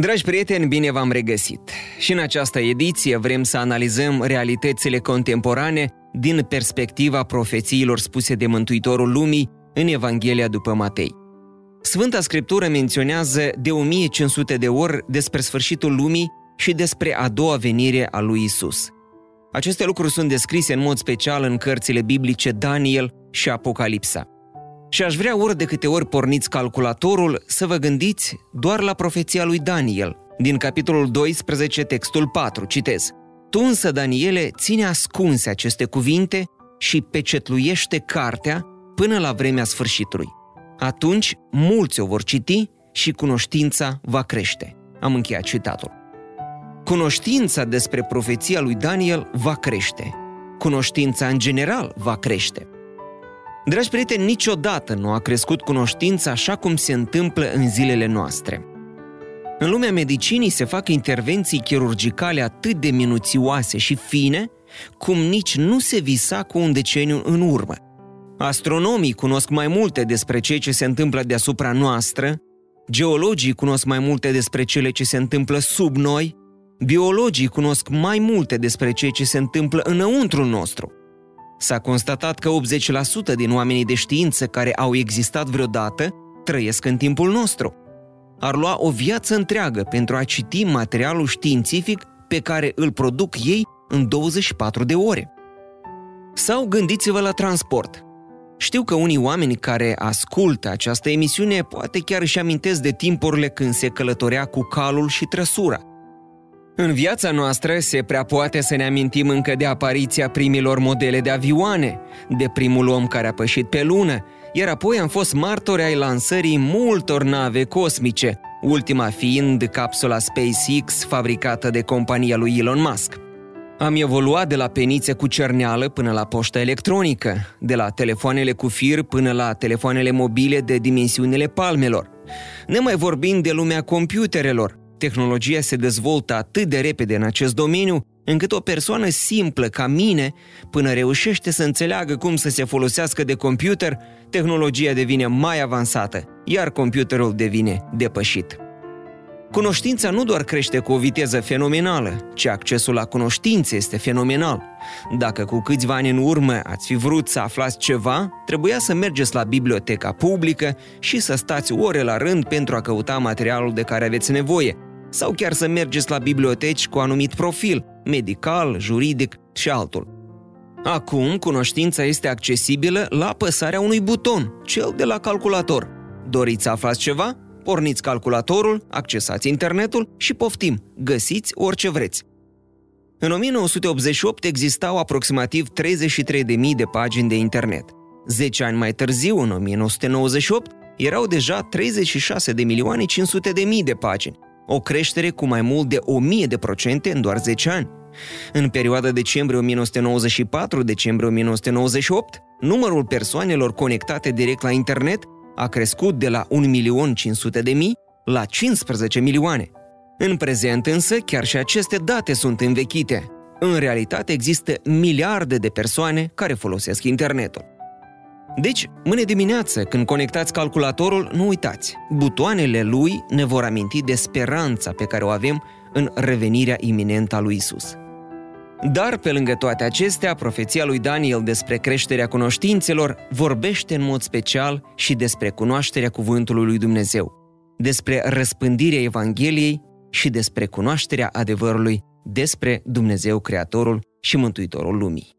Dragi prieteni, bine v-am regăsit! Și în această ediție vrem să analizăm realitățile contemporane din perspectiva profețiilor spuse de Mântuitorul Lumii în Evanghelia după Matei. Sfânta Scriptură menționează de 1500 de ori despre sfârșitul lumii și despre a doua venire a lui Isus. Aceste lucruri sunt descrise în mod special în cărțile biblice Daniel și Apocalipsa. Și aș vrea ori de câte ori porniți calculatorul să vă gândiți doar la profeția lui Daniel, din capitolul 12, textul 4, citez. Tu însă, Daniele, ține ascunse aceste cuvinte și pecetluiește cartea până la vremea sfârșitului. Atunci mulți o vor citi și cunoștința va crește. Am încheiat citatul. Cunoștința despre profeția lui Daniel va crește. Cunoștința în general va crește. Dragi prieteni, niciodată nu a crescut cunoștința așa cum se întâmplă în zilele noastre. În lumea medicinii se fac intervenții chirurgicale atât de minuțioase și fine, cum nici nu se visa cu un deceniu în urmă. Astronomii cunosc mai multe despre ceea ce se întâmplă deasupra noastră, geologii cunosc mai multe despre cele ce se întâmplă sub noi, biologii cunosc mai multe despre ceea ce se întâmplă înăuntru nostru – S-a constatat că 80% din oamenii de știință care au existat vreodată trăiesc în timpul nostru. Ar lua o viață întreagă pentru a citi materialul științific pe care îl produc ei în 24 de ore. Sau gândiți-vă la transport. Știu că unii oameni care ascultă această emisiune poate chiar își amintesc de timpurile când se călătorea cu calul și trăsura. În viața noastră se prea poate să ne amintim încă de apariția primilor modele de avioane, de primul om care a pășit pe lună, iar apoi am fost martori ai lansării multor nave cosmice, ultima fiind capsula SpaceX fabricată de compania lui Elon Musk. Am evoluat de la penițe cu cerneală până la poștă electronică, de la telefoanele cu fir până la telefoanele mobile de dimensiunile palmelor. Ne mai vorbim de lumea computerelor, Tehnologia se dezvoltă atât de repede în acest domeniu, încât o persoană simplă ca mine, până reușește să înțeleagă cum să se folosească de computer, tehnologia devine mai avansată, iar computerul devine depășit. Cunoștința nu doar crește cu o viteză fenomenală, ci accesul la cunoștințe este fenomenal. Dacă cu câțiva ani în urmă ați fi vrut să aflați ceva, trebuia să mergeți la biblioteca publică și să stați ore la rând pentru a căuta materialul de care aveți nevoie, sau chiar să mergeți la biblioteci cu anumit profil, medical, juridic și altul. Acum, cunoștința este accesibilă la apăsarea unui buton, cel de la calculator. Doriți să aflați ceva? Porniți calculatorul, accesați internetul și poftim, găsiți orice vreți. În 1988 existau aproximativ 33.000 de pagini de internet. 10 ani mai târziu, în 1998, erau deja 36 de milioane 500 de mii de pagini, o creștere cu mai mult de 1000 de procente în doar 10 ani. În perioada decembrie 1994-decembrie 1998, numărul persoanelor conectate direct la internet a crescut de la 1.500.000 la 15 milioane. În prezent însă, chiar și aceste date sunt învechite. În realitate există miliarde de persoane care folosesc internetul. Deci, mâine dimineață, când conectați calculatorul, nu uitați, butoanele lui ne vor aminti de speranța pe care o avem în revenirea iminentă a lui Isus. Dar, pe lângă toate acestea, profeția lui Daniel despre creșterea cunoștințelor vorbește în mod special și despre cunoașterea cuvântului lui Dumnezeu, despre răspândirea Evangheliei și despre cunoașterea adevărului despre Dumnezeu Creatorul și Mântuitorul lumii.